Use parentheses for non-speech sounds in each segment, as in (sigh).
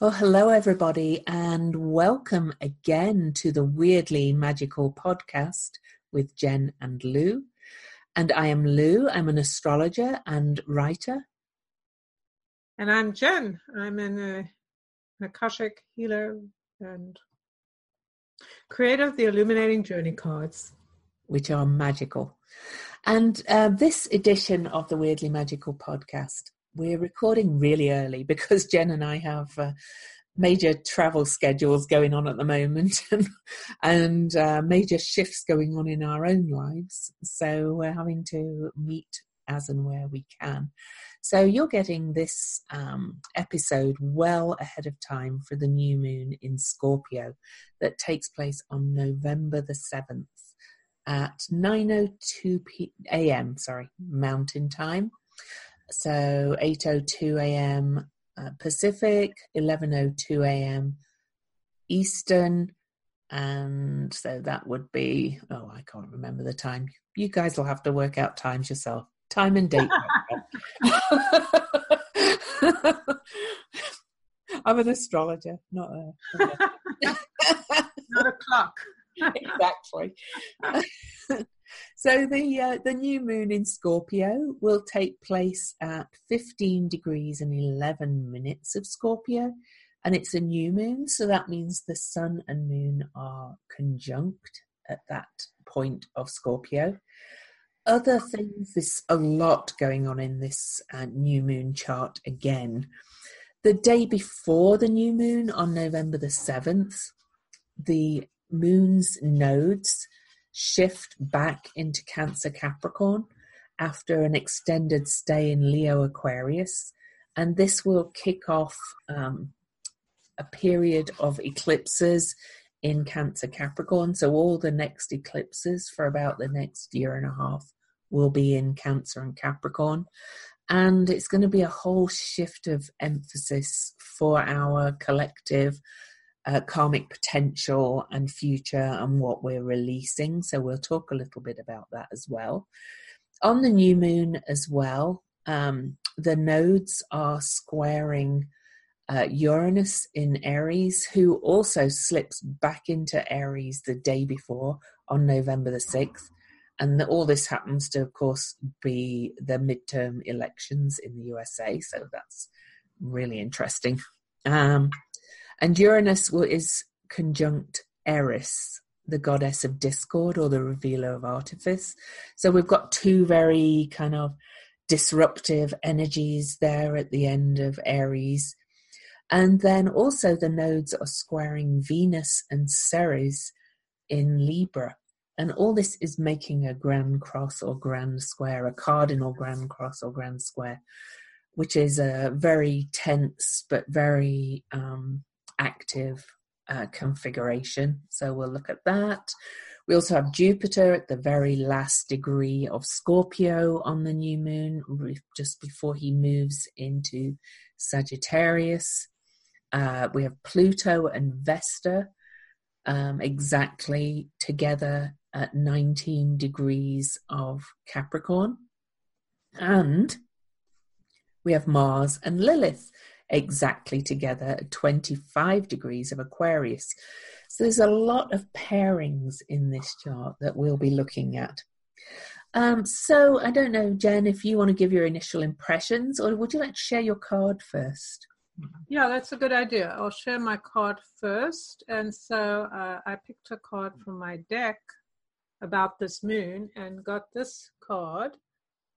Well, hello, everybody, and welcome again to the Weirdly Magical podcast with Jen and Lou. And I am Lou, I'm an astrologer and writer. And I'm Jen, I'm an, uh, an Akashic healer and creator of the Illuminating Journey cards, which are magical. And uh, this edition of the Weirdly Magical podcast we're recording really early because (laughs) Jen and I have uh, major travel schedules going on at the moment (laughs) and, and uh, major shifts going on in our own lives. So we're having to meet as and where we can. So you're getting this um, episode well ahead of time for the new moon in Scorpio that takes place on November the 7th at 9:02 p- a.m. sorry mountain time so 8:02 a.m. Uh, Pacific, 11:02 a.m. Eastern, and so that would be oh I can't remember the time. You guys will have to work out times yourself. Time and date. (laughs) I'm an astrologer, not a (laughs) not a clock. (laughs) exactly. So the uh, the new moon in Scorpio will take place at 15 degrees and 11 minutes of Scorpio, and it's a new moon, so that means the sun and moon are conjunct at that point of Scorpio. Other things, there's a lot going on in this uh, new moon chart again. The day before the new moon, on November the 7th, the moon's nodes shift back into Cancer Capricorn after an extended stay in Leo Aquarius. And this will kick off um, a period of eclipses in Cancer Capricorn. So, all the next eclipses for about the next year and a half will be in Cancer and Capricorn. And it's going to be a whole shift of emphasis for our collective uh, karmic potential and future and what we're releasing. So we'll talk a little bit about that as well. On the new moon as well, um, the nodes are squaring uh, Uranus in Aries, who also slips back into Aries the day before on November the 6th. And all this happens to, of course, be the midterm elections in the USA. So that's really interesting. Um, and Uranus is conjunct Eris, the goddess of discord or the revealer of artifice. So we've got two very kind of disruptive energies there at the end of Aries. And then also the nodes are squaring Venus and Ceres in Libra. And all this is making a grand cross or grand square, a cardinal grand cross or grand square, which is a very tense but very um, active uh, configuration. So we'll look at that. We also have Jupiter at the very last degree of Scorpio on the new moon, just before he moves into Sagittarius. Uh, we have Pluto and Vesta um, exactly together at 19 degrees of Capricorn. And we have Mars and Lilith exactly together at 25 degrees of Aquarius. So there's a lot of pairings in this chart that we'll be looking at. Um, so I don't know, Jen, if you want to give your initial impressions, or would you like to share your card first? Yeah, that's a good idea. I'll share my card first. And so uh, I picked a card from my deck about this moon and got this card.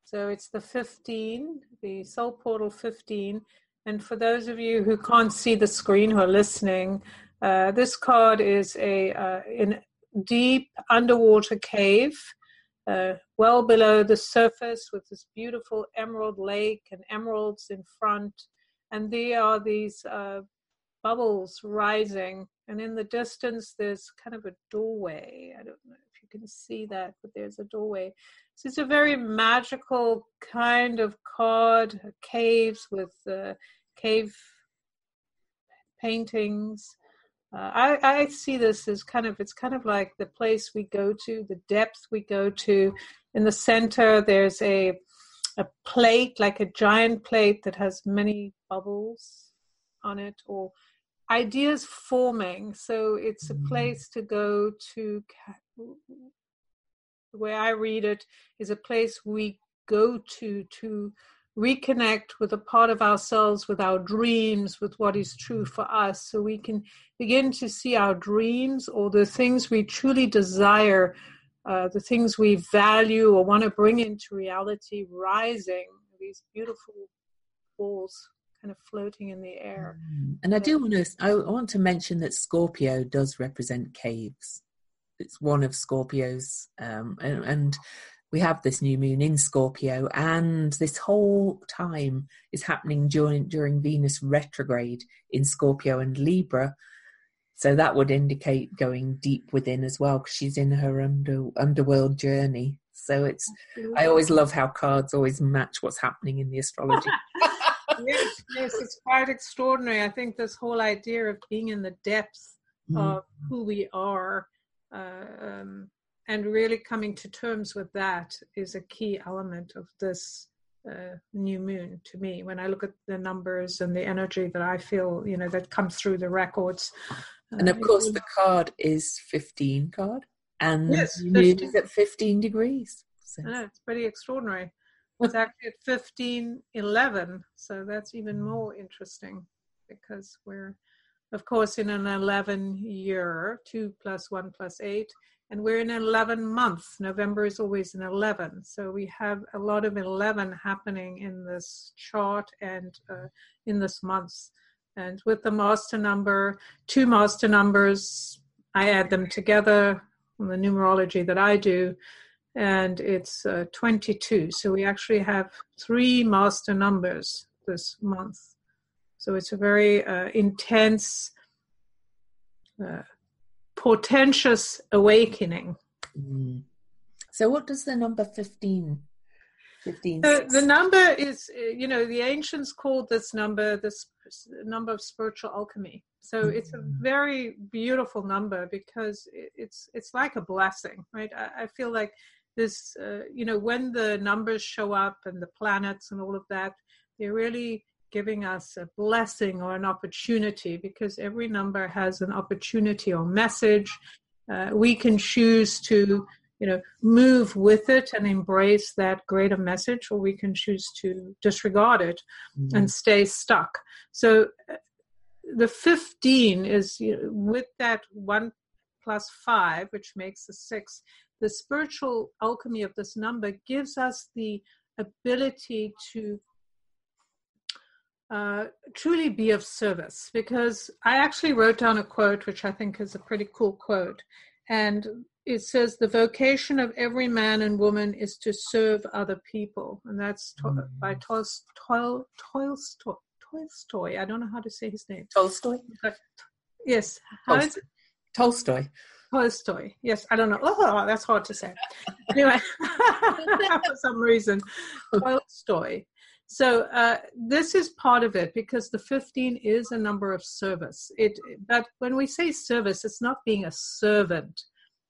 So it's the 15, the Soul Portal 15, and for those of you who can't see the screen who are listening, uh, this card is a uh, in deep underwater cave, uh, well below the surface, with this beautiful emerald lake and emeralds in front, and there are these uh, bubbles rising. And in the distance, there's kind of a doorway. I don't know if you can see that, but there's a doorway. So it's a very magical kind of card, caves with uh, cave paintings. Uh, I, I see this as kind of it's kind of like the place we go to, the depth we go to. In the center, there's a a plate, like a giant plate that has many bubbles on it or ideas forming. So it's a Mm. place to go to. The way I read it is a place we go to to reconnect with a part of ourselves, with our dreams, with what is true for us, so we can begin to see our dreams or the things we truly desire, uh, the things we value or want to bring into reality, rising. These beautiful balls kind of floating in the air. Mm. And I do want to I want to mention that Scorpio does represent caves. It's one of Scorpio's um, and, and we have this new moon in Scorpio and this whole time is happening during during Venus retrograde in Scorpio and Libra. So that would indicate going deep within as well because she's in her under underworld journey. So it's I always love how cards always match what's happening in the astrology. (laughs) yes, yes, it's quite extraordinary. I think this whole idea of being in the depths Mm. of who we are um, and really coming to terms with that is a key element of this uh, new moon to me. When i look at the numbers and the energy that i feel you know that comes through the records And Uh, of it course, the card is 15 card, and Yes, the moon is at 15 degrees. So, know, it's pretty extraordinary. It's actually at 15 11 so that's even more interesting because we're of course in an 11 year 2 plus 1 plus 8 and we're in an 11 month november is always an 11 so we have a lot of 11 happening in this chart and uh, in this month and with the master number two master numbers i add them together from the numerology that i do and it's uh, 22. So we actually have three master numbers this month. So it's a very uh, intense, uh, portentous awakening. mm. so what does the number 15? 15 The, the number is, uh, you know, the ancients called this number this number of spiritual alchemy. So it's a very beautiful number because it's it's like a blessing, right? I, I feel like this, uh, you know, when the numbers show up and the planets and all of that, they're really giving us a blessing or an opportunity because every number has an opportunity or message. Uh, we can choose to you know move with it and embrace that greater message or we can choose to disregard it Mm. and stay stuck so uh, the 15 is you know, with that 1 plus 5 which makes a 6 the spiritual alchemy of this number gives us the ability to uh, truly be of service because I actually wrote down a quote which I think is a pretty cool quote. And it says, The vocation of every man and woman is to serve other people. And that's to- Mm. by Tol- Tol- Tolstoy. Tolstoy. I don't know how to say his name. Tolstoy? Yes. How is it? Tolstoy. Tolstoy. Yes, I don't know. Oh, that's hard to say. Anyway, (laughs) (laughs) for some reason, Tolstoy. So uh, this is part of it because the 15 is a number of service. It, but when we say service, it's not being a servant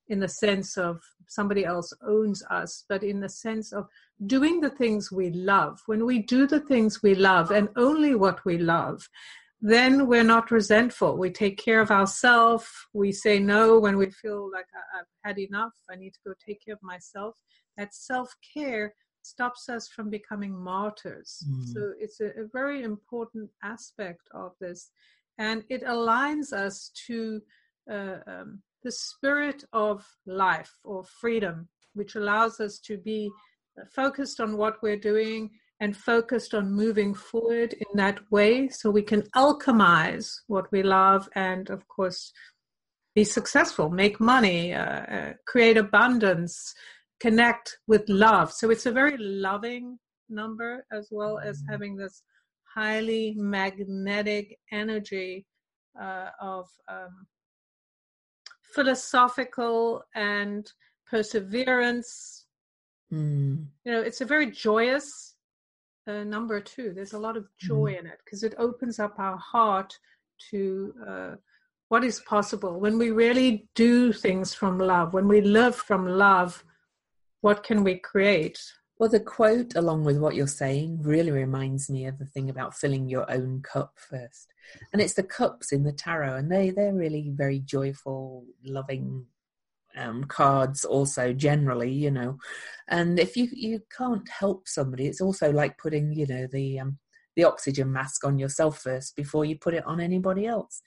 in the sense of somebody else owns us, but in the sense of doing the things we love. When we do the things we love and only what we love, then we're not resentful. We take care of ourselves. We say no when we feel like I've had enough. I need to go take care of myself. That self care stops us from becoming martyrs. Mm. So it's a, a very important aspect of this. And it aligns us to uh, um, the spirit of life or freedom, which allows us to be focused on what we're doing and focused on moving forward in that way so we can alchemize what we love and, of course, be successful, make money, uh, uh, create abundance, connect with love. So it's a very loving number as well as having this highly magnetic energy uh, of um, philosophical and perseverance. Mm. You know, it's a very joyous uh, number too. There's a lot of joy in it because it opens up our heart to uh, what is possible when we really do things from love. When we live from love, what can we create? Well, the quote, along with what you're saying, really reminds me of the thing about filling your own cup first. And it's the cups in the tarot, and they, they're really very joyful, loving um, cards, also, generally, you know. And if you, you can't help somebody, it's also like putting, you know, the, um, the oxygen mask on yourself first before you put it on anybody else.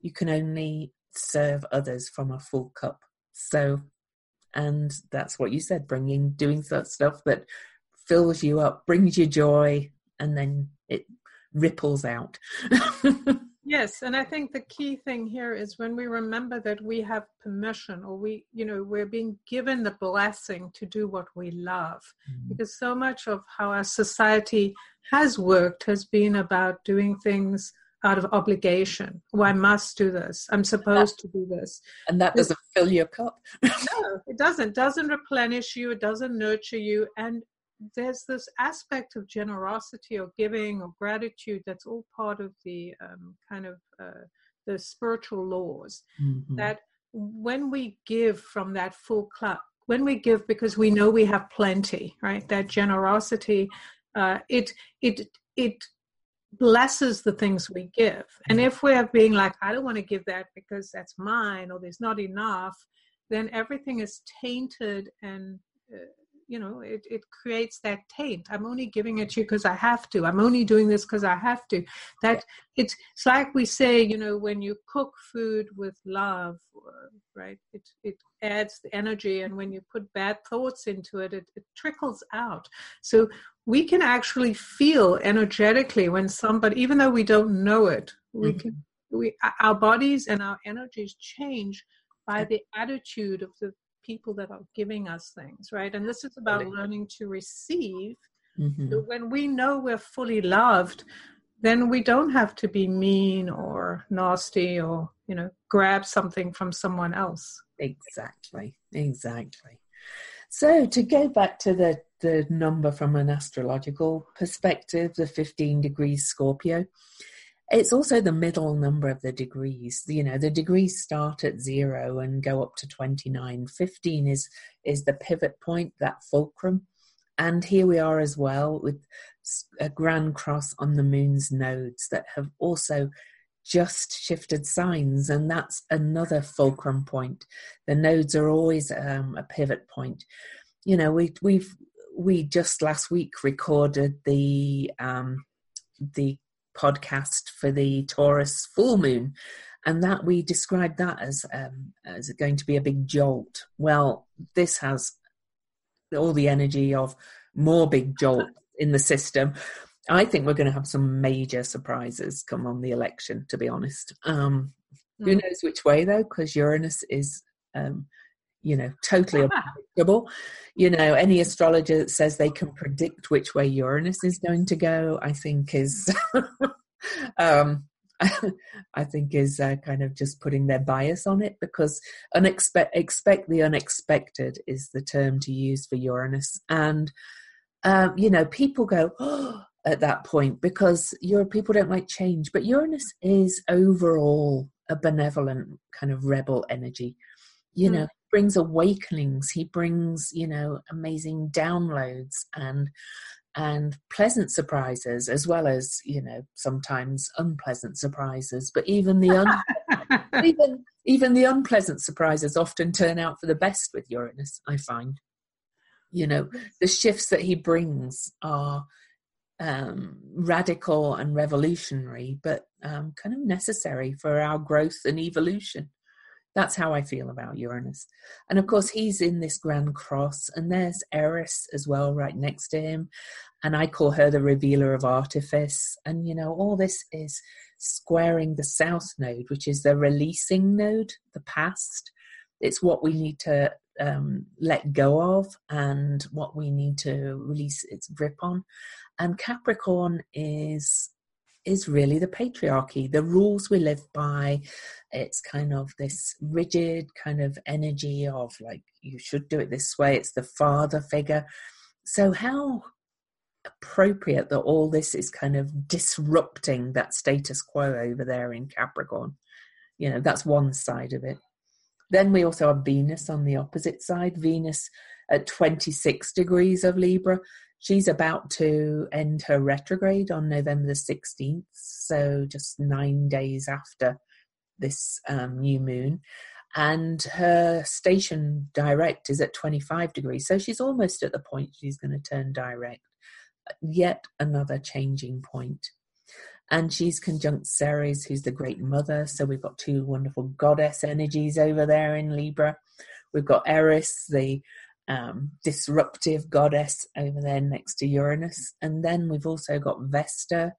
You can only serve others from a full cup. So and that's what you said bringing doing that stuff that fills you up brings you joy and then it ripples out (laughs) yes and i think the key thing here is when we remember that we have permission or we you know we're being given the blessing to do what we love mm-hmm. because so much of how our society has worked has been about doing things out of obligation. Oh, I must do this. I'm supposed to do this. And that doesn't fill your cup. no, it doesn't. It doesn't replenish you. It doesn't nurture you. And there's this aspect of generosity or giving or gratitude that's all part of the um, kind of uh, the spiritual laws mm-hmm. that when we give from that full cup when we give because we know we have plenty right that generosity uh, it it it blesses the things we give. And mm-hmm. if we're being like, I don't want to give that because that's mine or there's not enough, then everything is tainted and uh, you know it, it creates that taint. I'm only giving it to you because i have to. I'm only doing this because i have to. That it's, it's like we say you know when you cook food with love right it it adds the energy and when you put bad thoughts into it it, it trickles out. So we can actually feel energetically when somebody even though we don't know it we mm-hmm. can we our bodies and our energies change by the attitude of the people that are giving us things, right? And this is about learning to receive. Mm-hmm. So when we know we're fully loved, then we don't have to be mean or nasty or, you know, grab something from someone else. Exactly. Exactly. So to go back to the the number from an astrological perspective, the 15 degrees Scorpio, it's also the middle number of the degrees. You know, the degrees start at zero and go up to 29. 15 is, is the pivot point, that fulcrum. And here we are as well with a grand cross on the moon's nodes that have also just shifted signs, and that's another fulcrum point. The nodes are always um, a pivot point. You know, we we've we just last week recorded the um, the podcast for the Taurus full moon, and that we described that as um, as going to be a big jolt. Well, this has all the energy of more big jolt in the system. I think we're going to have some major surprises come on the election. To be honest, um, who hmm. knows which way though? Because Uranus is um, you know, totally (laughs) unpredictable. You know, any astrologer that says they can predict which way Uranus is going to go, I think is, (laughs) um, (laughs) I think is uh, kind of just putting their bias on it because unexpect expect the unexpected is the term to use for Uranus, and um, you know, people go. Oh, at that point because your people don't like change but uranus is overall a benevolent kind of rebel energy you mm. Brings awakenings he brings you know amazing downloads and and pleasant surprises as well as you know sometimes unpleasant surprises. But even the un- (laughs) even even the unpleasant surprises often turn out for the best with uranus i find. You know the shifts that he brings are um, radical and revolutionary but um, kind of necessary for our growth and evolution that's how I feel about Uranus. And of course, he's in this grand cross, and there's Eris as well, right next to him. And I call her the revealer of artifice. And, you know, all this is squaring the south node, which is the releasing node, the past. It's what we need to um, let go of and what we need to release its grip on. And Capricorn is is really the patriarchy, the rules we live by. It's kind of this rigid kind of energy of like, you should do it this way. It's the father figure. So, how appropriate that all this is kind of disrupting that status quo over there in Capricorn. You know, that's one side of it. Then we also have Venus on the opposite side. Venus at 26 degrees of Libra. She's about to end her retrograde on November the 16th, so just nine days after this um, new moon. And her station direct is at 25 degrees, so she's almost at the point she's going to turn direct. Yet another changing point and she's conjunct Ceres, who's the great mother. So we've got two wonderful goddess energies over there in Libra. We've got Eris, the um, disruptive goddess, over there next to Uranus. And then we've also got Vesta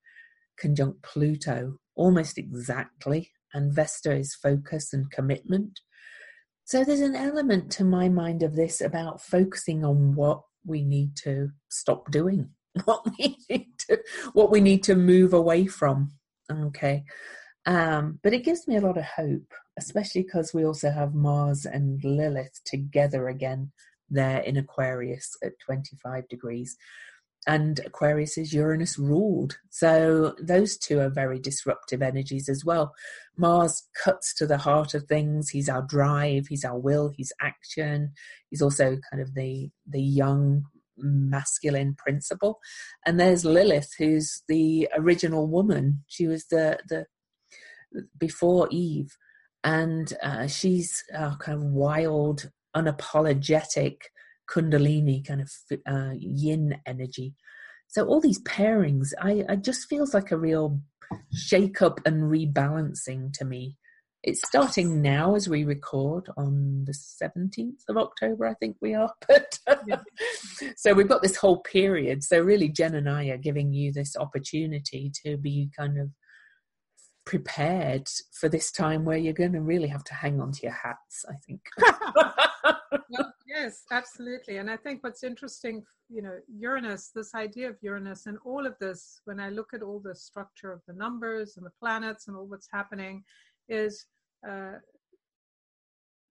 conjunct Pluto, almost exactly. And Vesta is focus and commitment. So there's an element to my mind of this about focusing on what we need to stop doing (laughs) what we need to what we need to move away from okay um, but it gives me a lot of hope especially because we also have mars and lilith together again there in aquarius at 25 degrees. And aquarius is uranus ruled. So those two are very disruptive energies as well. Mars cuts to the heart of things. He's our drive. He's our will. He's action. He's also kind of the the young masculine principle. And there's Lilith, who's the original woman. She was the the before Eve, and uh, she's uh, kind of wild, unapologetic Kundalini kind of uh, Yin energy. So all these pairings, I, I just feels like a real shake up and rebalancing to me it's starting now as we record on the 17th of October, I think we are. (laughs) But so we've got this whole period. So really, Jen and I are giving you this opportunity to be kind of prepared for this time where you're going to really have to hang on to your hats, I think. (laughs) (laughs) well, yes, absolutely. And I think what's interesting, you know, Uranus, this idea of Uranus and all of this, when I look at all the structure of the numbers and the planets and all what's happening, is uh,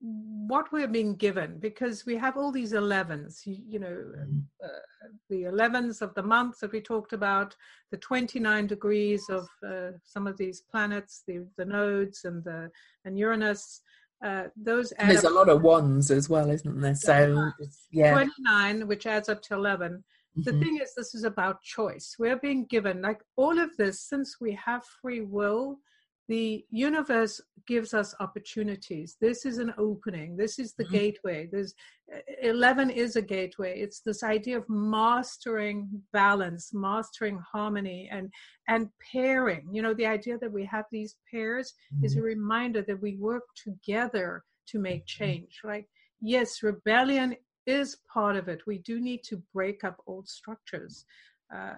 what we're being given because we have all these 11s you, you know mm-hmm. uh, the 11s of the month that we talked about the 29 degrees of uh, some of these planets the the nodes and the and uranus uh, those there's a lot of ones as well isn't there so yeah 29 which adds up to 11 mm-hmm. the thing is this is about choice we're being given like all of this since we have free will the universe gives us opportunities this is an opening this is the mm-hmm. gateway there's 11 is a gateway it's this idea of mastering balance mastering harmony and and pairing you know the idea that we have these pairs mm-hmm. is a mm-hmm. reminder that we work together to make mm-hmm. change right yes rebellion is part of it we do need to break up old structures uh,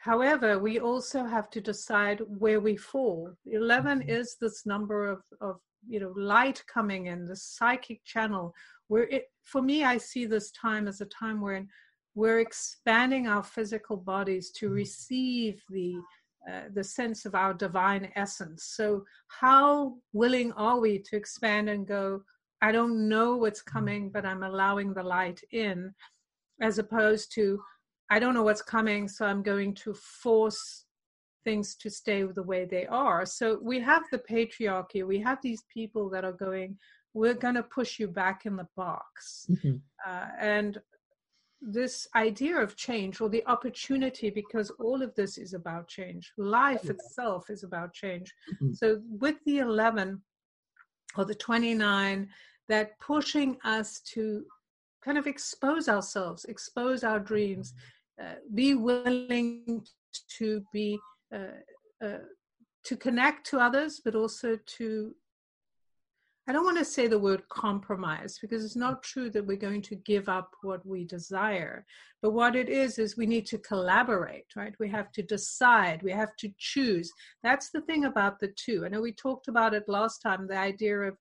However, we also have to decide where we fall. 11 mm-hmm. is this number of, of you know light coming in, the psychic channel. Where it, for me, I see this time as a time where we're expanding our physical bodies to mm-hmm. receive the uh, the sense of our divine essence. So, how willing are we to expand and go? I don't know what's mm-hmm. coming, but I'm allowing the light in, as opposed to I don't know what's coming, so I'm going to force things to stay the way they are. So we have the patriarchy, we have these people that are going, we're going to push you back in the box. Mm-hmm. Uh, and this idea of change or the opportunity, because all of this is about change, life itself is about change. Mm-hmm. So with the 11 or the 29, that pushing us to kind of expose ourselves, expose our dreams, uh, be willing to be uh, uh, to connect to others, but also to I don't want to say the word compromise because it's not true that we're going to give up what we desire. But what it is, is we need to collaborate, right? We have to decide, we have to choose. That's the thing about the two. I know we talked about it last time the idea of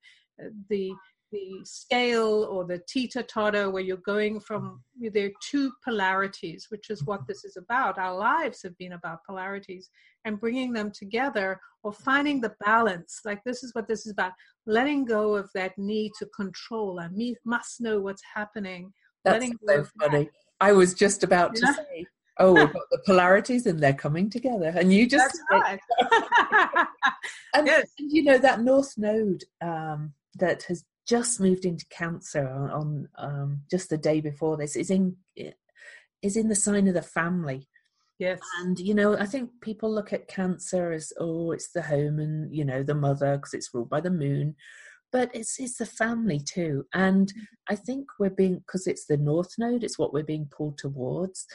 the the scale or the teeter totter where you're going from there are two polarities which is what this is about our lives have been about polarities and bringing them together or finding the balance like this is what this is about letting go of that need to control and me must know what's happening that's so funny that. i was just about to yeah. say oh we've got the polarities and they're coming together and you just right. (laughs) (laughs) and, yes. and, you know that north node um, that has just moved into Cancer on, um, just the day before this. Is in is in the sign of the family. Yes. And, you know, I think people look at Cancer as, oh, it's the home and, you know, the mother because it's ruled by the moon. But it's it's the family too. And. I think we're being, because it's the North Node, it's what we're being pulled towards.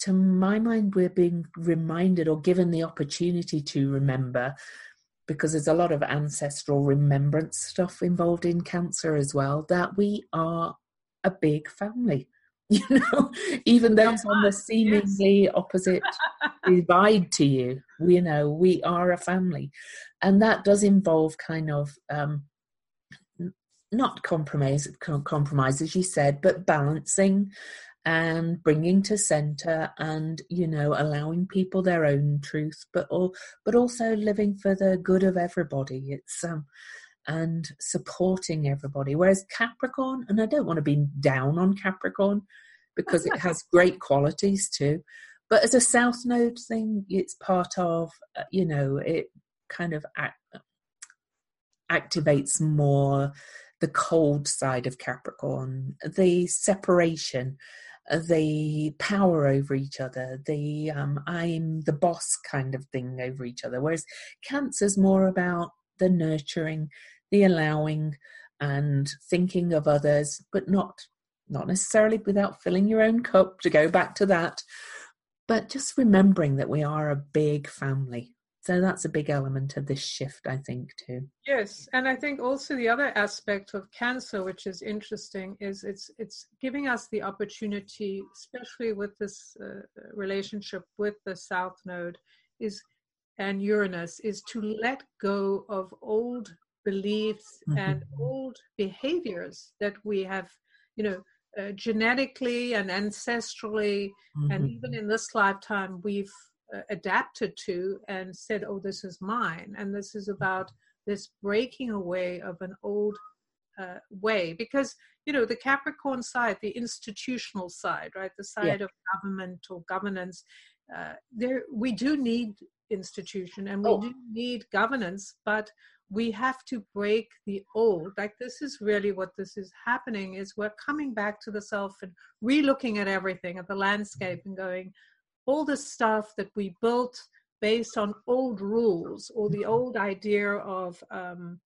To my mind, we're being reminded or given the opportunity to remember because there's a lot of ancestral remembrance stuff involved in Cancer as well, that we are a big family (laughs) you know, even though it's on the seemingly yes. opposite (laughs) divide to you, you know, we are a family. And that does involve kind of um, not compromise, compromise as you said, but balancing and bringing to center and you know allowing people their own truth but all but also living for the good of everybody it's um and supporting everybody. Whereas Capricorn, and I don't want to be down on Capricorn because it has (laughs) great qualities too. But as a South Node thing, it's part of, uh, you know, it kind of act, activates more the cold side of Capricorn, the separation, the power over each other, the um, I'm the boss kind of thing over each other. Whereas Cancer's more about the nurturing, the allowing and thinking of others, but not not necessarily without filling your own cup to go back to that, but just remembering that we are a big family. So that's a big element of this shift, I think, too. Yes, and I think also the other aspect of cancer, which is interesting, is it's it's giving us the opportunity, especially with this uh, relationship with the South Node, is and Uranus, is to let go of old beliefs mm-hmm. and old behaviors that we have, you know, uh, genetically and ancestrally, mm-hmm. and even in this lifetime, we've adapted to and said, oh, this is mine. And this is about this breaking away of an old uh, way. Because, you know, the Capricorn side, the institutional side, right, the side yeah. of government or governance, uh, there we do need institution and we oh. do need governance, but we have to break the old like this is really what this is happening is we're coming back to the self and re-looking at everything at the landscape and going all the stuff that we built based on old rules or the old idea of um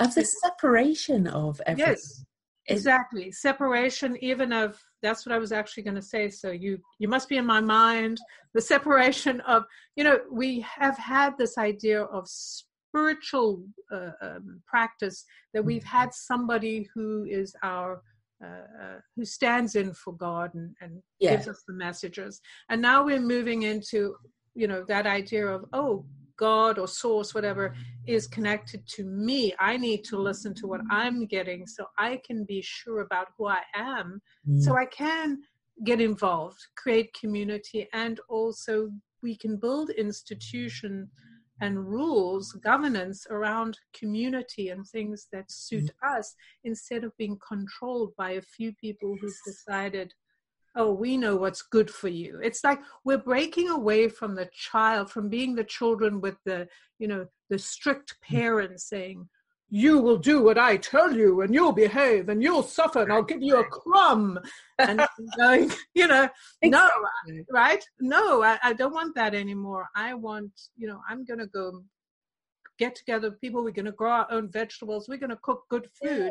of the separation of everything. Yes exactly. Separation even of that's what i was actually going to say so you you must be in my mind. The separation of you know we have had this idea of spiritual uh, um, practice that we've mm-hmm. had somebody who is our uh, uh, who stands in for God and, and yeah. gives us the messages. And now we're moving into, you know, that idea of, oh, God or source, whatever, is connected to me. I need to listen to what I'm getting so I can be sure about who I am, mm. so I can get involved, create community, and also we can build institution and rules, governance around community and things that suit mm-hmm. us instead of being controlled by a few people who've decided, oh, we know what's good for you. It's like we're breaking away from the child, from being the children with the, you know, the strict mm. parents saying, you will do what I tell you and you'll behave and you'll suffer and I'll give you a crumb. And (laughs) going, you know, no, right? No, I, I, don't want that anymore. I want, you know, I'm going to go get together with people. We're going to grow our own vegetables. We're going to cook good food. Yeah.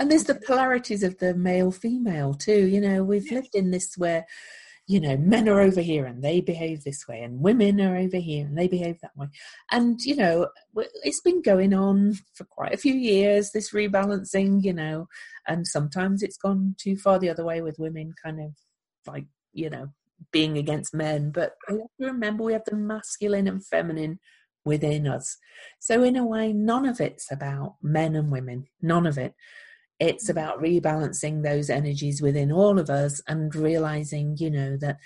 And there's the polarities of the male female too. You know, we've yes. lived in this where you know, men are over here and they behave this way, and women are over here and they behave that way. And, you know, it's been going on for quite a few years, this rebalancing, you know, and sometimes it's gone too far the other way with women kind of like, you know, being against men. But have to remember we have the masculine and feminine within us. So, in a way, none of it's about men and women, none of it. It's mm-hmm. about rebalancing those energies within all of us and realizing, you know, that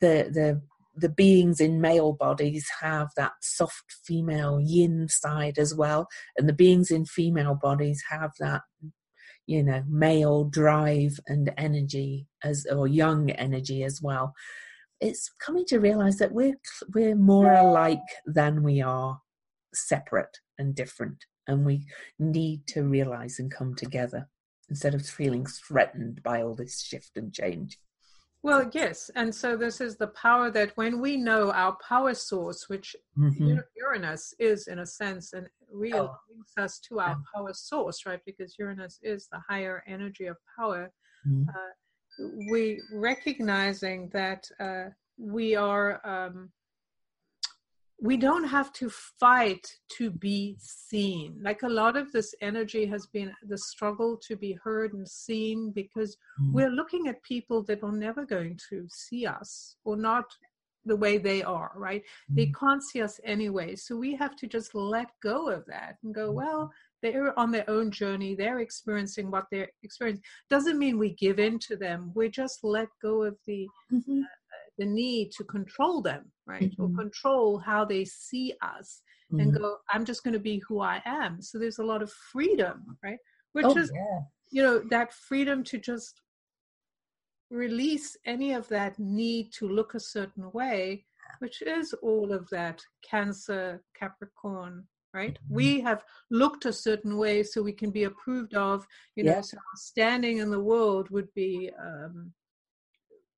the the the beings in male bodies have that soft female yin side as well, and the beings in female bodies have that you know male drive and energy as or young energy as well. It's coming to realize that we're we're more alike than we are separate and different and we need to realize and come together instead of feeling threatened by all this shift and change. Well, yes. And so this is the power that when we know our power source, which Mhm. Uranus is in a sense, and really Oh. brings us to our Yeah. power source, right? Because Uranus is the higher energy of power. Mm. we recognizing that uh, we are um, we don't have to fight to be seen. Like a lot of this energy has been the struggle to be heard and seen because Mm. we're looking at people that are never going to see us or not the way they are right? They Mm. can't see us anyway. So we have to just let go of that and go well they're on their own journey. They're experiencing what they're experiencing. Doesn't mean we give in to them. We just let go of the Mhm. The need to control them right or Mhm. control how they see us and Mm. go i'm just going to be who i am so there's a lot of freedom right which Oh, is yeah. you know that freedom to just release any of that need to look a certain way which is all of that cancer capricorn right Mhm. we have looked a certain way so we can be approved of you know Yeah. so our standing in the world would be um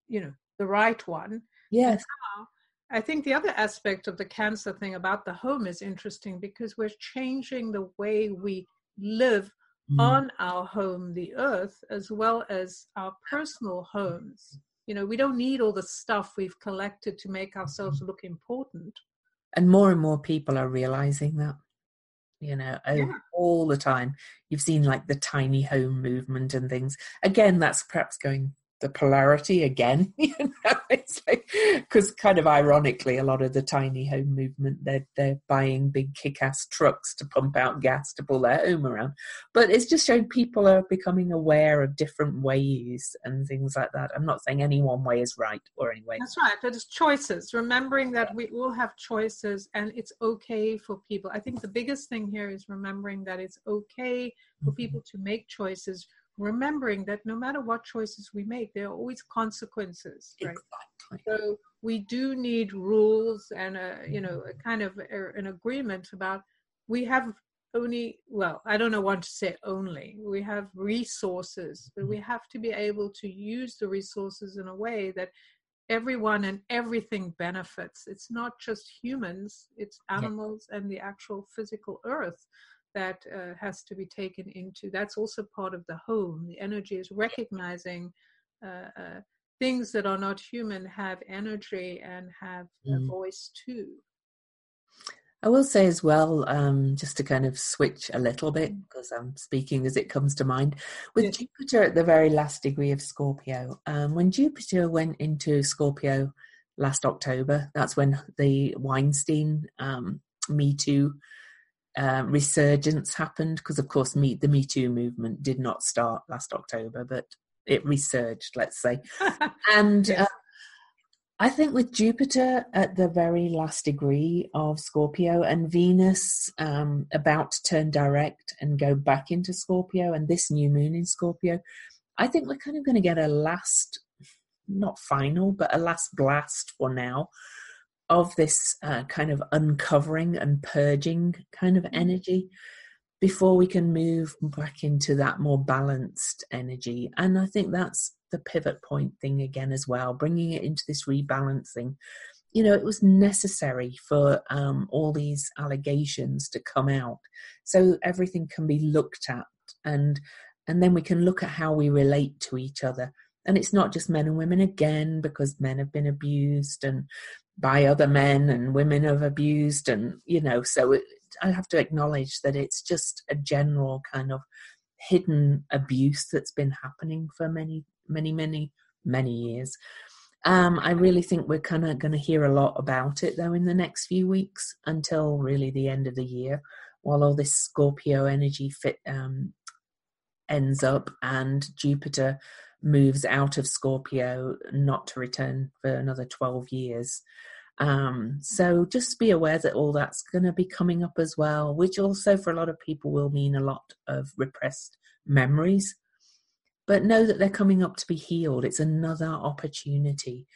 you know the right one Yes. I think the other aspect of the cancer thing about the home is interesting because we're changing the way we live Mm. on our home, the earth, as well as our personal homes. You know, we don't need all the stuff we've collected to make ourselves look important. and more and more people are realizing that you know Yeah. all the time you've seen like the tiny home movement and things again that's perhaps going the polarity again (laughs) you know it's like because kind of ironically a lot of the tiny home movement they're they're buying big kick-ass trucks to pump out gas to pull their home around but it's just showing people are becoming aware of different ways and things like that i'm not saying any one way is right or any way That's right. But it's choices, remembering that we all have choices and it's okay for people. I think the biggest thing here is remembering that it's okay for mm-hmm. people to make choices, remembering that no matter what choices we make, there are always consequences. Right? exactly. So we do need rules and a you know a mm-hmm. kind of a, an agreement about we have only well I don't know want to say only. We have resources but we mm-hmm. have to be able to use the resources in a way that everyone and everything benefits. It's not just humans it's animals and the actual physical earth that uh, has to be taken into that's also part of the home the energy is recognizing uh, uh, things that are not human have energy and have a Mm. voice too. I will say as well, um, just to kind of switch a little bit, because I'm speaking as it comes to mind, with Yes. Jupiter at the very last degree of Scorpio. Um, when Jupiter went into Scorpio last October, that's when the Weinstein um, Me Too uh, resurgence happened, because of course, me, the Me Too movement did not start last October, but it resurged, let's say. (laughs) And Yes. uh, I think with Jupiter at the very last degree of Scorpio and Venus um, about to turn direct and go back into Scorpio and this new moon in Scorpio, I think we're kind of going to get a last, not final, but a last blast for now of this uh, kind of uncovering and purging kind of energy before we can move back into that more balanced energy. And I think that's the pivot point thing again as well, bringing it into this rebalancing. You know, it was necessary for um, all these allegations to come out, so everything can be looked at, and and then we can look at how we relate to each other. And it's not just men and women again, because men have been abused and by other men, and women have abused, and you know, so it, I have to acknowledge that it's just a general kind of hidden abuse that's been happening for many, many, many, many years. Um, I really think we're kind of going to hear a lot about it though in the next few weeks until really the end of the year, while all this Scorpio energy fit um, ends up and Jupiter moves out of Scorpio, not to return for another 12 years. Um, so just be aware that all that's going to be coming up as well, which also for a lot of people will mean a lot of repressed memories. But know that they're coming up to be healed. It's another opportunity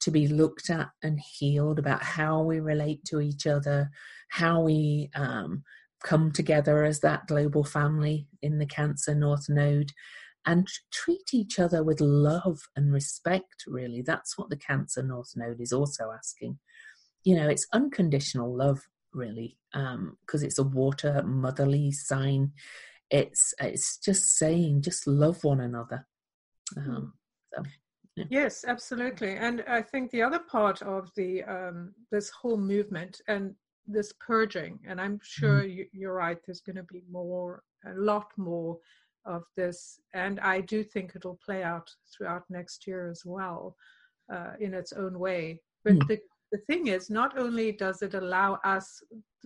to be looked at and healed about how we relate to each other, how we um, come together as that global family in the Cancer North Node and treat each other with love and respect, really. That's what the Cancer North Node is also asking. You know, it's unconditional love, really, because um, it's a water motherly sign. It's it's just saying, just love one another. Um, so, yeah. Yes, absolutely. And I think the other part of the um, this whole movement and this purging, and I'm sure mm. you, you're right. There's going to be more, a lot more of this, and I do think it'll play out throughout next year as well, uh, in its own way. But mm. the the thing is, not only does it allow us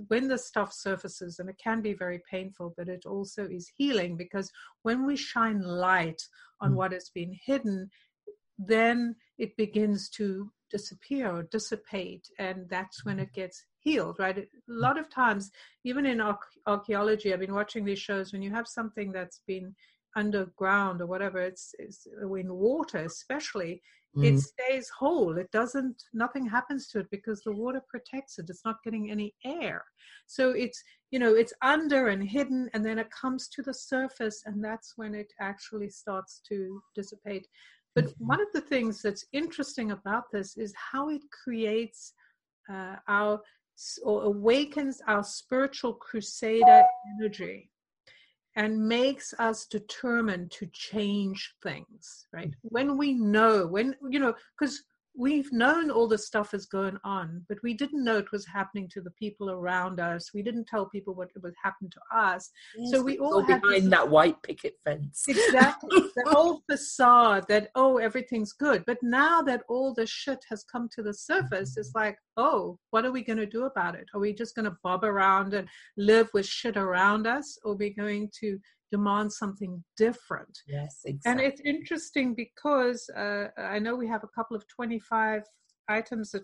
when the stuff surfaces, and it can be very painful, but it also is healing because when we shine light on mm. what has been hidden, then it begins to disappear or dissipate, and that's when it gets healed, right? A lot of times, even in archaeology, I've been watching these shows, when you have something that's been underground or whatever, it's, it's in water especially, mm. it stays whole. It doesn't, nothing happens to it because the water protects it. It's not getting any air. So it's, you know, it's under and hidden, and then it comes to the surface, and that's when it actually starts to dissipate. But one of the things that's interesting about this is how it creates uh, our or awakens our spiritual crusader energy and makes us determined to change things right? When we know when you know because we've known all this stuff is going on, but we didn't know it was happening to the people around us. We didn't tell people what would happen to us. Yes, so we all behind this, that white picket fence. Exactly. (laughs) the whole facade that, oh, everything's good. But now that all the shit has come to the surface, it's like, oh, what are we going to do about it? Are we just going to bob around and live with shit around us? Or are we going to demand something different. Yes, exactly. And it's interesting because uh, I know we have a couple of 25 items of,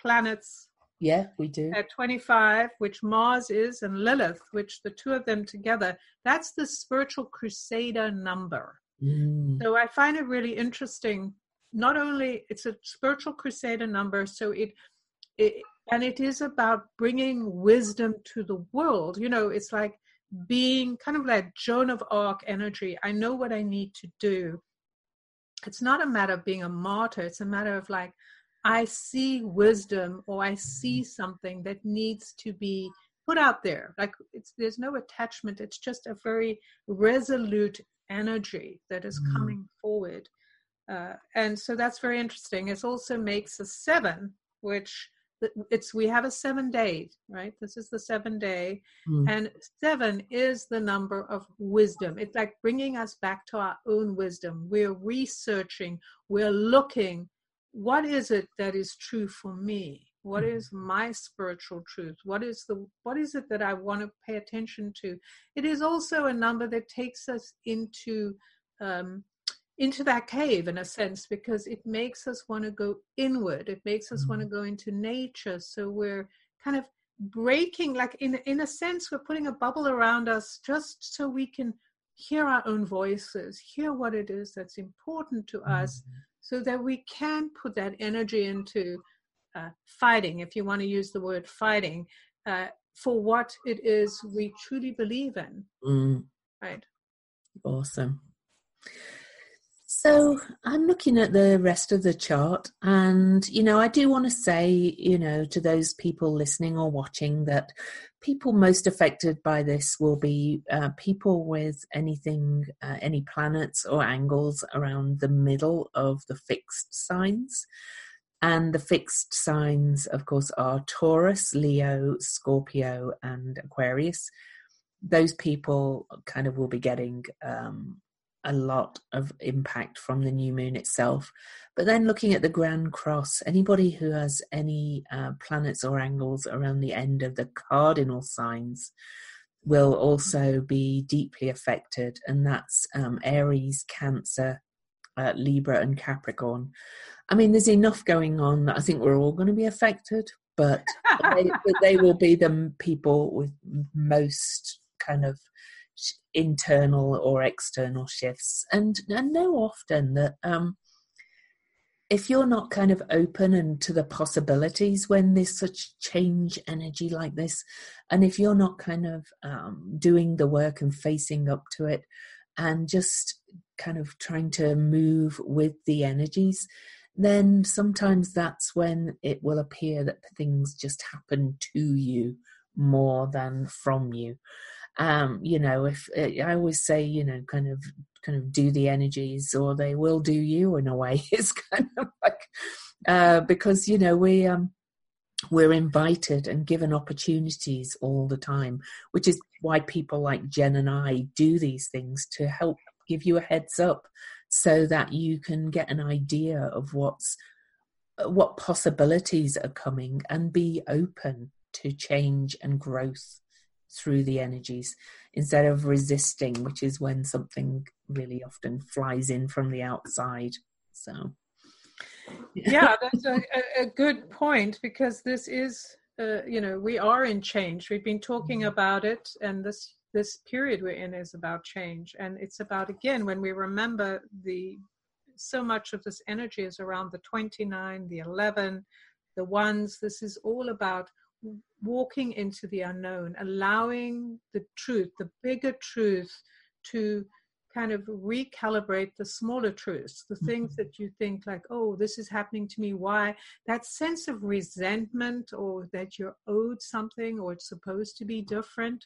planets. Yeah, we do. At 25, which Mars is, and Lilith, which the two of them together, that's the spiritual crusader number. Mm. So I find it really interesting. Not only it's a spiritual crusader number, so it, it and it is about bringing wisdom to the world. You know, it's like being kind of like Joan of Arc energy. I know what I need to do. It's not a matter of being a martyr, it's a matter of like, I see wisdom or I see something that needs to be put out there. Like it's there's no attachment, it's just a very resolute energy that is mm. coming forward. Uh, and so that's very interesting. It also makes a seven, which it's we have a seven day right? This is the seven day mm. and seven is the number of wisdom. It's like bringing us back to our own wisdom. We're researching we're looking what is it that is true for me? What hmm. is my spiritual truth? What is the what is it that i want to pay attention to? It is also a number that takes us into um, into that cave in a sense because it makes us want to go inward it makes us mm-hmm. want to go into nature so we're kind of breaking like in in a sense we're putting a bubble around us just so we can hear our own voices hear what it is that's important to mm-hmm. us so that we can put that energy into uh, fighting if you want to use the word fighting uh, for what it is we truly believe in mm. right awesome so I'm looking at the rest of the chart, and you know, I do want to say, you know, to those people listening or watching that people most affected by this will be uh, people with anything, uh, any planets or angles around the middle of the fixed signs. And the fixed signs, of course, are Taurus, Leo, Scorpio, and Aquarius. Those people kind of will be getting um, a lot of impact from the new moon itself. But then looking at the Grand Cross, anybody who has any uh, planets or angles around the end of the cardinal signs will also be deeply affected, and that's um, Aries, Cancer, uh, Libra, and Capricorn. I mean, there's enough going on that I think we're all going to be affected, but they, but they will be the people with most kind of internal or external shifts. And I know often that um, if you're not kind of open and to the possibilities when there's such change energy like this, and if you're not kind of um, doing the work and facing up to it, and just kind of trying to move with the energies, then sometimes that's when it will appear that things just happen to you more than from you um you know if eh, i always say you know kind of kind of do the energies or they will do you in a way (laughs) it's kind of like uh because you know we um we're invited and given opportunities all the time which is why people like jen and i do these things to help give you a heads up so that you can get an idea of what's what possibilities are coming and be open to change and growth through the energies instead of resisting, which is when something really often flies in from the outside. So, yeah, (laughs) that's a, a good point because this is, uh, you know, we are in change. We've been talking mm-hmm. about it, and this this period we're in is about change, and it's about again when we remember the so much of this energy is around the 29, the 11, the ones. This is all about walking into the unknown, allowing the truth, the bigger truth, to kind of recalibrate the smaller truths, the things mm-hmm. that you think like, oh, this is happening to me. Why? That sense of resentment or that you're owed something or it's supposed to be different.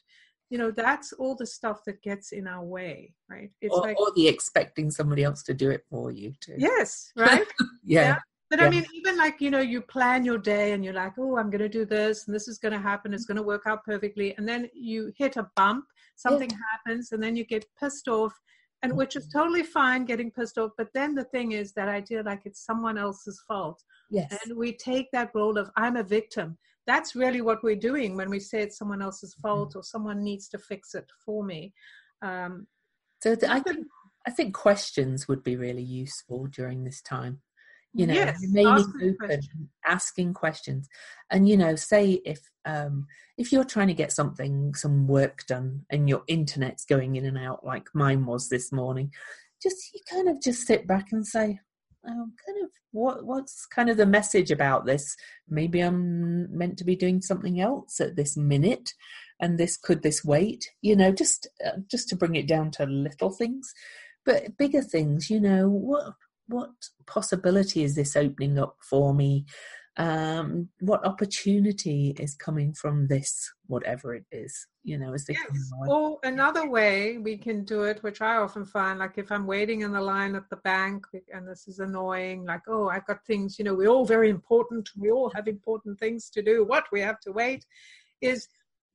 You know, that's all the stuff that gets in our way, right? It's or, like, or the expecting somebody else to do it for you too. Yes, right? (laughs) yeah. yeah. But yeah. I mean, even like, you know, you plan your day and you're like, oh, I'm going to do this and this is going to happen. It's going to work out perfectly. And then you hit a bump, something yeah. happens, and then you get pissed off, and which is mm-hmm. totally fine getting pissed off. But then the thing is that idea like it's someone else's fault. Yes. And we take that role of I'm a victim. That's really what we're doing when we say it's someone else's mm-hmm. fault or someone needs to fix it for me. Um, so I think I think questions would be really useful during this time you know yes, remaining open questions. asking questions. And you know say if um if you're trying to get something some work done and your internet's going in and out like mine was this morning just you kind of just sit back and say oh, kind of what what's kind of the message about this? Maybe i'm meant to be doing something else at this minute and this could this wait? You know just uh, just to bring it down to little things. But bigger things you know what what possibility is this opening up for me? Um, what opportunity is coming from this, whatever it is, you know, as they yes. Or another way we can do it, which I often find, like if I'm waiting in the line at the bank and this is annoying, like, oh, I've got things, you know, we're all very important. We all have important things to do. What we have to wait is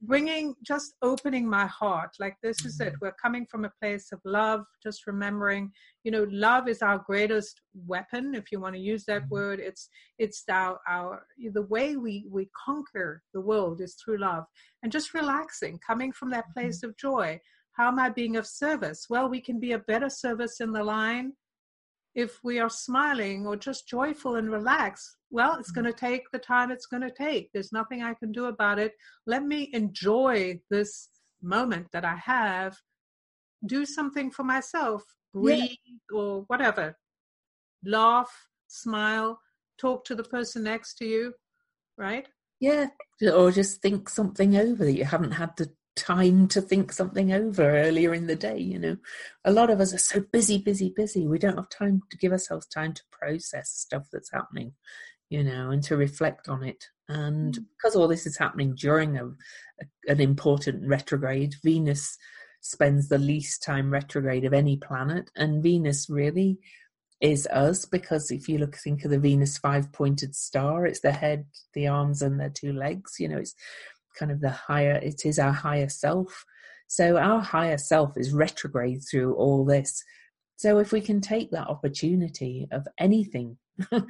bringing just opening my heart like this is it mm-hmm. we're coming from a place of love just remembering you know love is our greatest weapon if you want to use that mm-hmm. word it's it's our our the way we we conquer the world is through love and just relaxing coming from that mm-hmm. place of joy how am i being of service well we can be a better service in the line if we are smiling or just joyful and relaxed, well, it's mm-hmm. going to take the time it's going to take. There's nothing I can do about it. Let me enjoy this moment that I have, do something for myself, breathe yeah. or whatever, laugh, smile, talk to the person next to you, right? Yeah, or just think something over that you haven't had the time to think something over earlier in the day you know a lot of us are so busy busy busy we don't have time to give ourselves time to process stuff that's happening you know and to reflect on it and mm. because all this is happening during a, a, an important retrograde venus spends the least time retrograde of any planet and venus really is us because if you look think of the venus five pointed star it's the head the arms and the two legs you know it's kind of the higher, it is our higher self. So our higher self is retrograde through all this. So if we can take that opportunity of anything (laughs)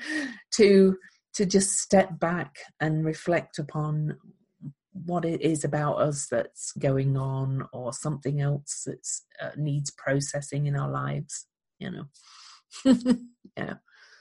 to to just step back and reflect upon what it is about us that's going on or something else that uh, needs processing in our lives you know (laughs) yeah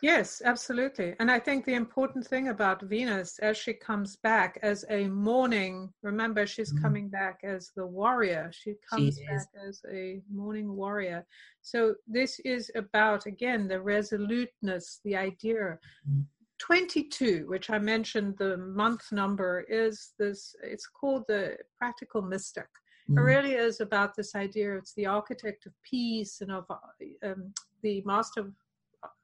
Yes, absolutely. And I think the important thing about Venus, as she comes back as a morning, remember, she's mm. coming back as the warrior. She comes she back as a morning warrior. So this is about, again, the resoluteness, the idea. Mm. 22, which I mentioned, the month number is this, it's called the practical mystic. Mm. It really is about this idea. It's the architect of peace and of um, the master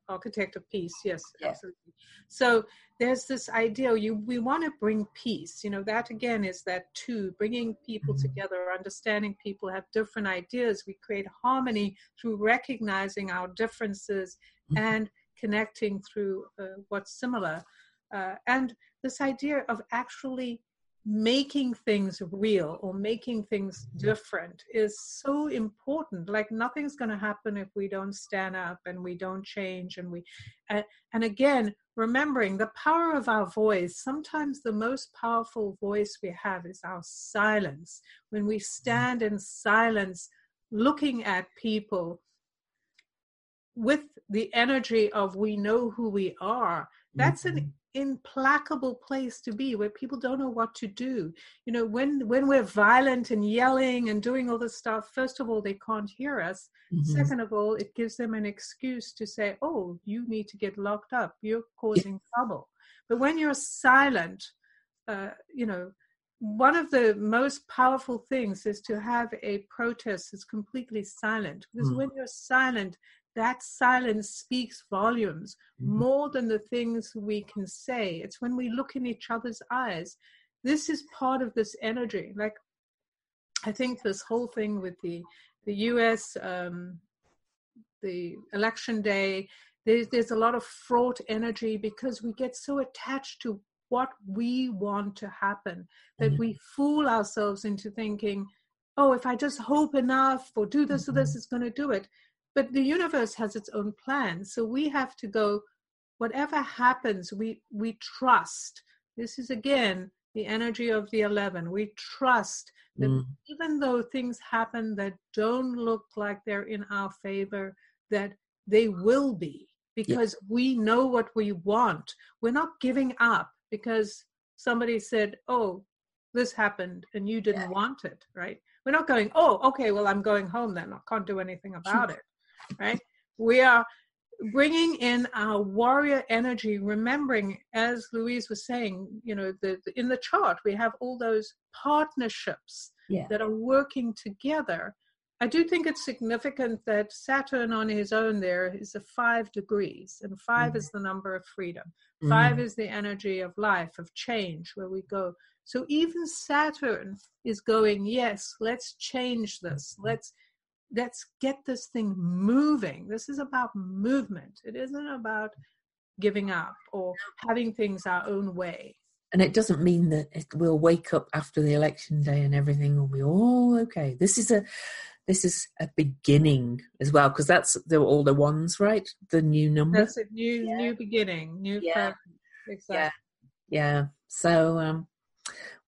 architect of peace. Yes absolutely. So there's this idea you we want to bring peace. You know that again is that two bringing people mm-hmm. together understanding people have different ideas. We create harmony through recognizing our differences mm-hmm. and connecting through uh, what's similar. Uh, and this idea of actually making things real or making things different is so important. Like nothing's going to happen if we don't stand up and we don't change and we and, and again remembering the power of our voice. Sometimes the most powerful voice we have is our silence. When we stand in silence looking at people with the energy of we know who we are that's an mm-hmm implacable place to be where people don't know what to do you know when when we're violent and yelling and doing all this stuff first of all they can't hear us mm-hmm. second of all it gives them an excuse to say oh you need to get locked up you're causing yeah. trouble but when you're silent uh, you know one of the most powerful things is to have a protest that's completely silent because mm. when you're silent that silence speaks volumes mm-hmm. more than the things we can say. It's when we look in each other's eyes. This is part of this energy. Like, I think this whole thing with the the U.S. Um, the election day, there's there's a lot of fraught energy because we get so attached to what we want to happen that mm-hmm. we fool ourselves into thinking, oh, if I just hope enough or do this mm-hmm. or this, it's going to do it. But the universe has its own plan. So we have to go, whatever happens, we, we trust. This is again the energy of the 11. We trust that mm. even though things happen that don't look like they're in our favor, that they will be because yeah. we know what we want. We're not giving up because somebody said, oh, this happened and you didn't yeah. want it, right? We're not going, oh, okay, well, I'm going home then. I can't do anything about it right? We are bringing in our warrior energy, remembering, as Louise was saying, you know, the, the in the chart, we have all those partnerships yeah. that are working together. I do think it's significant that Saturn on his own there is a five degrees, and 5 mm. is the number of freedom. Mm. Five is the energy of life, of change, where we go. So even Saturn is going, yes, let's change this. Let's let's get this thing moving. This is about movement. It isn't about giving up or having things our own way. And it doesn't mean that it will wake up after the election day and everything will be all okay. This is a this is a beginning as well because that's the, all the ones, right? The new number. That's a new yeah. new beginning, new yeah. Exactly. Yeah. Yeah. So um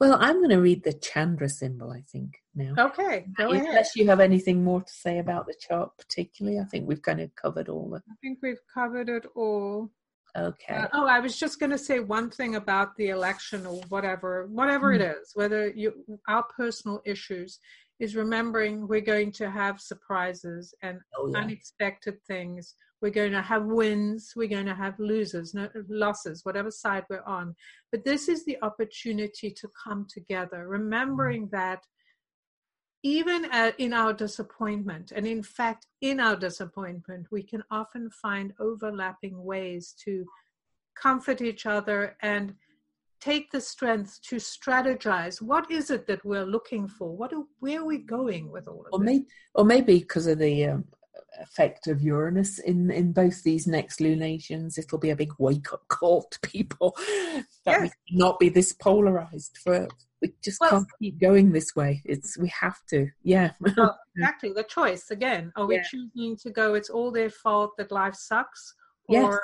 well, I'm going to read the Chandra symbol, I think, now. Okay, Unless you have anything more to say about the chart, particularly, I think we've kind of covered all the. I think we've covered it all. Okay. Uh, oh, I was just going to say one thing about the election or whatever, whatever mm. it is, whether you our personal issues is remembering we're going to have surprises and oh, yeah. unexpected things. We're going to have wins. We're going to have losers, no, losses, whatever side we're on. But this is the opportunity to come together, remembering mm. that even in our disappointment, and in fact, in our disappointment, we can often find overlapping ways to comfort each other and take the strength to strategize what is it that we're looking for what are, where are we going with all of or this? Maybe, or maybe because of the um, effect of uranus in in both these next lunations it'll be a big wake-up call to people (laughs) that yes. we not be this polarized for we just well, can't keep going this way it's we have to yeah (laughs) well, exactly the choice again are we yeah. choosing to go it's all their fault that life sucks or yes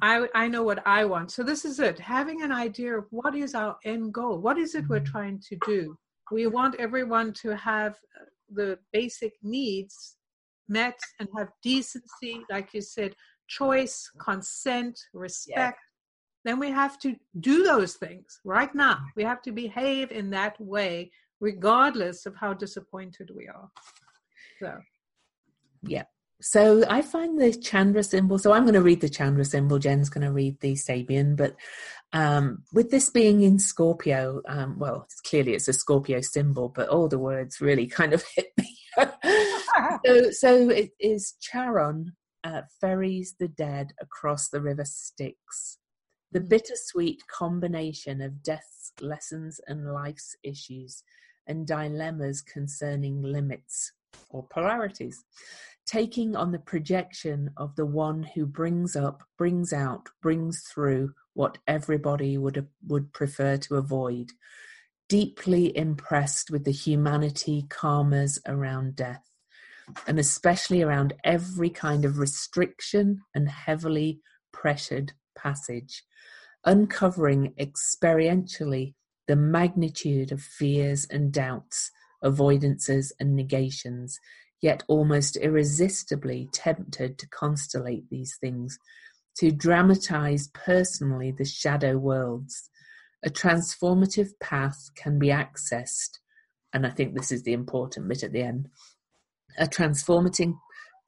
I, I know what I want. So this is it. Having an idea of what is our end goal. What is it we're trying to do? We want everyone to have uh, the basic needs met and have decency, like you said, choice, consent, respect, then we have to do those things right now. We have to behave in that way, regardless of how disappointed we are. So, yeah. So I find the Chandra symbol. So I'm going to read the Chandra symbol. Jen's going to read the Sabian. But um, with this being in Scorpio, um, well, it's clearly it's a Scorpio symbol, but all the words really kind of (laughs) hit me. so, so it is Charon uh, ferries the dead across the river Styx. The mm. bittersweet combination of death's lessons and life's issues and dilemmas concerning limits or polarities taking on the projection of the one who brings up, brings out, brings through what everybody would would prefer to avoid. Deeply impressed with the humanity karmas around death, and especially around every kind of restriction and heavily pressured passage, uncovering experientially the magnitude of fears and doubts, avoidances and negations yet almost irresistibly tempted to constellate these things, to dramatize personally the shadow worlds. A transformative path can be accessed, and I think this is the important bit at the end. A transformative,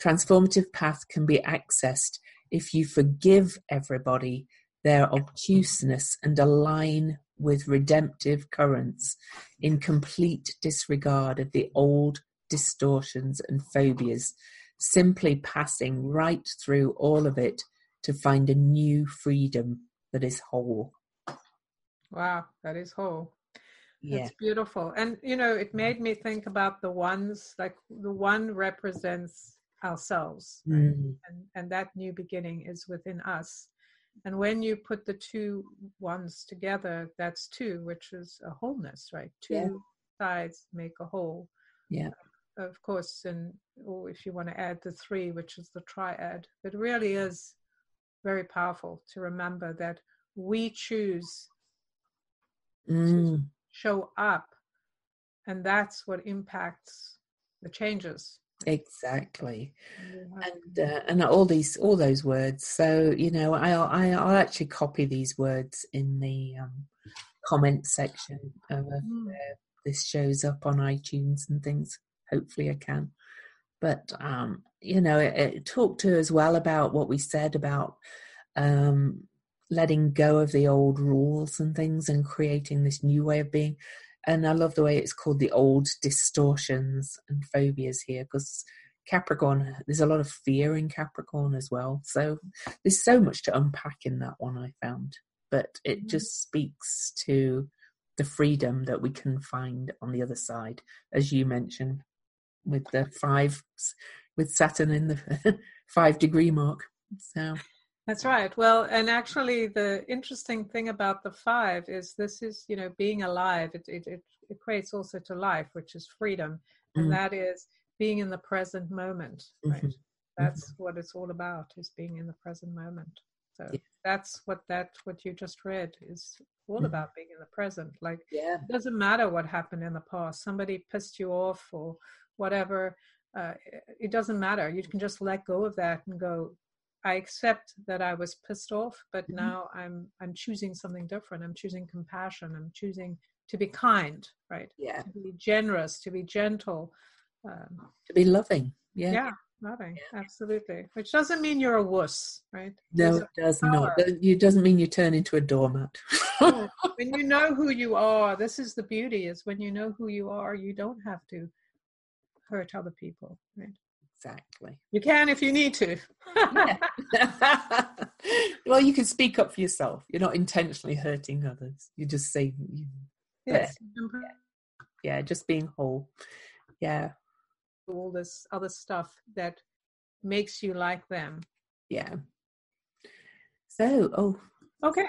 transformative path can be accessed if you forgive everybody their obtuseness and align with redemptive currents in complete disregard of the old distortions, and phobias, simply passing right through all of it to find a new freedom that is whole. Wow, that is whole. Yeah. It's beautiful. And, you know, it made me think about the ones, like the one represents ourselves, right? mm. and, and that new beginning is within us. And when you put the two ones together, that's two, which is a wholeness, right? Two yeah. sides make a whole. Yeah of course, and or if you want to add the three, which is the triad, it really is very powerful to remember that we choose mm. to show up, and that's what impacts the changes. Exactly, and uh, and all these all those words. So you know, I'll I'll actually copy these words in the um, comment section of mm. this shows up on iTunes and things hopefully I can. But um, you know, it, it talked to as well about what we said about um, letting go of the old rules and things and creating this new way of being. And I love the way it's called the old distortions and phobias here because Capricorn, there's a lot of fear in Capricorn as well. So there's so much to unpack in that one, I found. But it mm-hmm. just speaks to the freedom that we can find on the other side, as you mentioned with the five with Saturn in the (laughs) five degree mark. So that's right. Well, and actually, the interesting thing about the five is this is you know being alive. It it it equates also to life, which is freedom, and mm. that is being in the present moment. Right. Mm-hmm. That's mm-hmm. what it's all about: is being in the present moment. So yeah. that's what that what you just read is all mm. about being in the present. Like yeah. it doesn't matter what happened in the past. Somebody pissed you off or whatever uh, it doesn't matter you can just let go of that and go i accept that i was pissed off but mm-hmm. now i'm i'm choosing something different. I'm choosing compassion. I'm choosing to be kind right? Yeah. To be generous to be gentle um, to be loving. Yeah. Yeah loving. Yeah. absolutely. Which doesn't mean you're a wuss right? No it does power. not it doesn't mean you turn into a doormat. (laughs) When you know who you are this is the beauty is when you know who you are you don't have to hurt other people, right? Exactly. You can if you need to. (laughs) well, you can speak up for yourself. You're not intentionally hurting others. You just say, you, yes. Yeah. yeah, just being whole. Yeah. All this other stuff that makes you like them. Yeah. So, oh. Okay.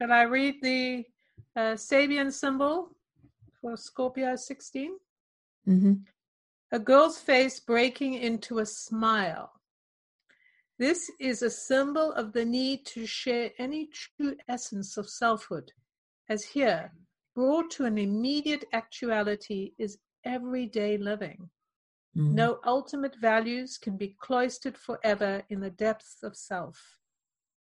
Shall I read the uh, Sabian symbol for Scorpio 16? Mm-hmm a girl's face breaking into a smile. This is a symbol of the need to share any true essence of selfhood, as here, brought to an immediate actuality, is everyday living. Mm. No ultimate values can be cloistered forever in the depths of self.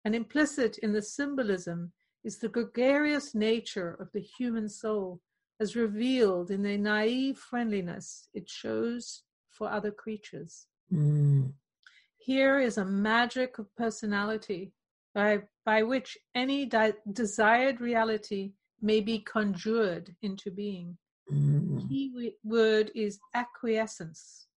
And implicit in the symbolism is the gregarious nature of the human soul, as revealed in the naive friendliness it shows for other creatures. Mm. Here is a magic of personality by, by which any di- desired reality may be conjured into being. Mm. Key word is acquiescence.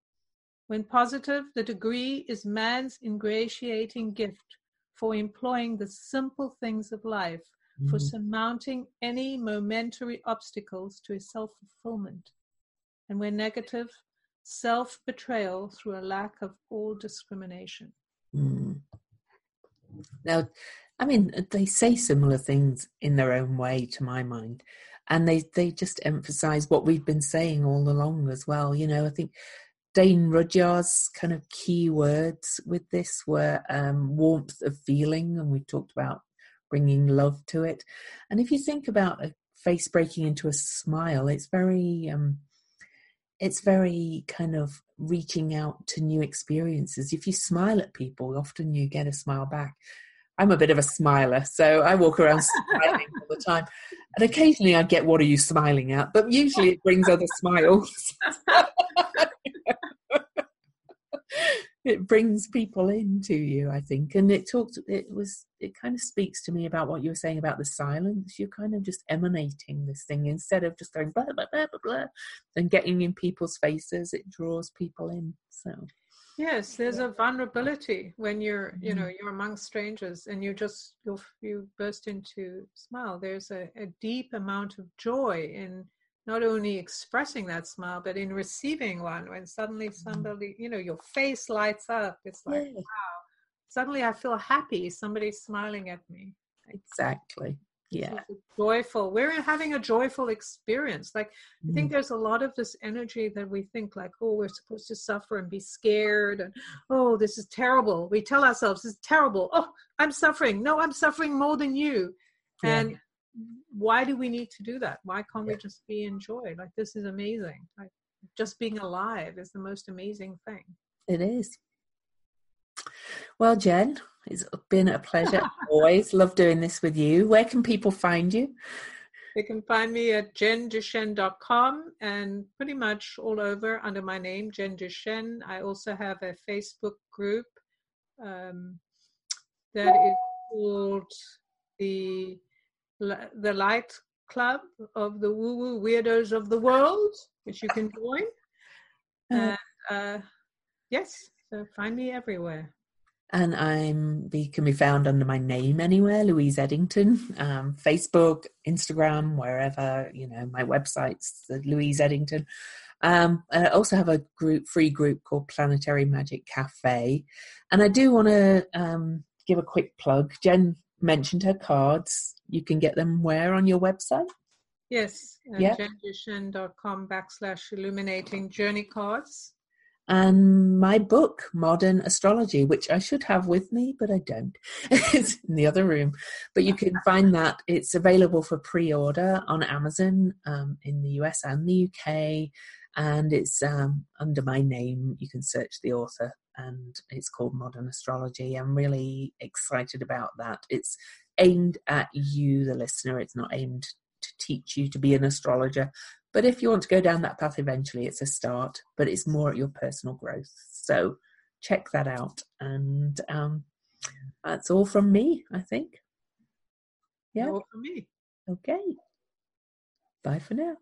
When positive, the degree is man's ingratiating gift for employing the simple things of life. For surmounting any momentary obstacles to his self fulfillment. And where negative, self betrayal through a lack of all discrimination. Mm. Now, I mean, they say similar things in their own way, to my mind, and they they just emphasise what we've been saying all along as well. You know, I think Dane Rudhyar's kind of key words with this were um, warmth of feeling, and we talked about bringing love to it. And if you think about a face breaking into a smile, it's very um, it's very kind of reaching out to new experiences. If you smile at people, often you get a smile back. I'm a bit of a smiler, so I walk around smiling all the time. And occasionally I get, What are you smiling at? But usually it brings other smiles. (laughs) it brings people into you i think. And it talks it was it kind of speaks to me about what you were saying about the silence. You're kind of just emanating this thing instead of just going blah blah blah blah blah and getting in people's faces. It draws people in so. Yes there's a vulnerability when you're you know mm-hmm. you're among strangers and you just you you burst into smile. There's a, a deep amount of joy in not only expressing that smile, but in receiving one when suddenly mm-hmm. somebody, you know, your face lights up. It's like, yeah. wow, suddenly I feel happy. Somebody's smiling at me. Exactly. Yeah. Joyful. We're having a joyful experience. Like, mm. I think mm-hmm. there's a lot of this energy that we think, like, oh, we're supposed to suffer and be scared. And, oh, this is terrible. We tell ourselves, is terrible. Oh, I'm suffering. No, I'm suffering more than you. Yeah. And why do we need to do that? Why can't we just be in joy? Like this is amazing. Like just being alive is the most amazing thing. It is. Well, Jen, it's been a pleasure. (laughs) Always love doing this with you. Where can people find you? They can find me at jenduchenne.com and pretty much all over under my name, Jen Duchenne. I also have a Facebook group um, that is called the the Light Club of the Woo Woo Weirdos of the World, which you can join. Uh, uh, yes, so find me everywhere. And I'm be, can be found under my name anywhere, Louise Edington, um, Facebook, Instagram, wherever you know. My website's the Louise Edington. Um, I also have a group, free group called Planetary Magic Cafe, and I do want to um, give a quick plug. Jen mentioned her cards. You can get them where on your website? Yes, uh, yeah. backslash illuminating journey cards. And my book, Modern Astrology, which I should have with me, but I don't. (laughs) it's in the other room. But you can find that. It's available for pre order on Amazon um, in the US and the UK. And it's um, under my name. You can search the author and it's called Modern Astrology. I'm really excited about that. It's aimed at you, the listener, it's not aimed to teach you to be an astrologer. But if you want to go down that path eventually, it's a start, but it's more at your personal growth. So check that out. And um, that's all from me, I think. Yeah. All from me. Okay. Bye for now.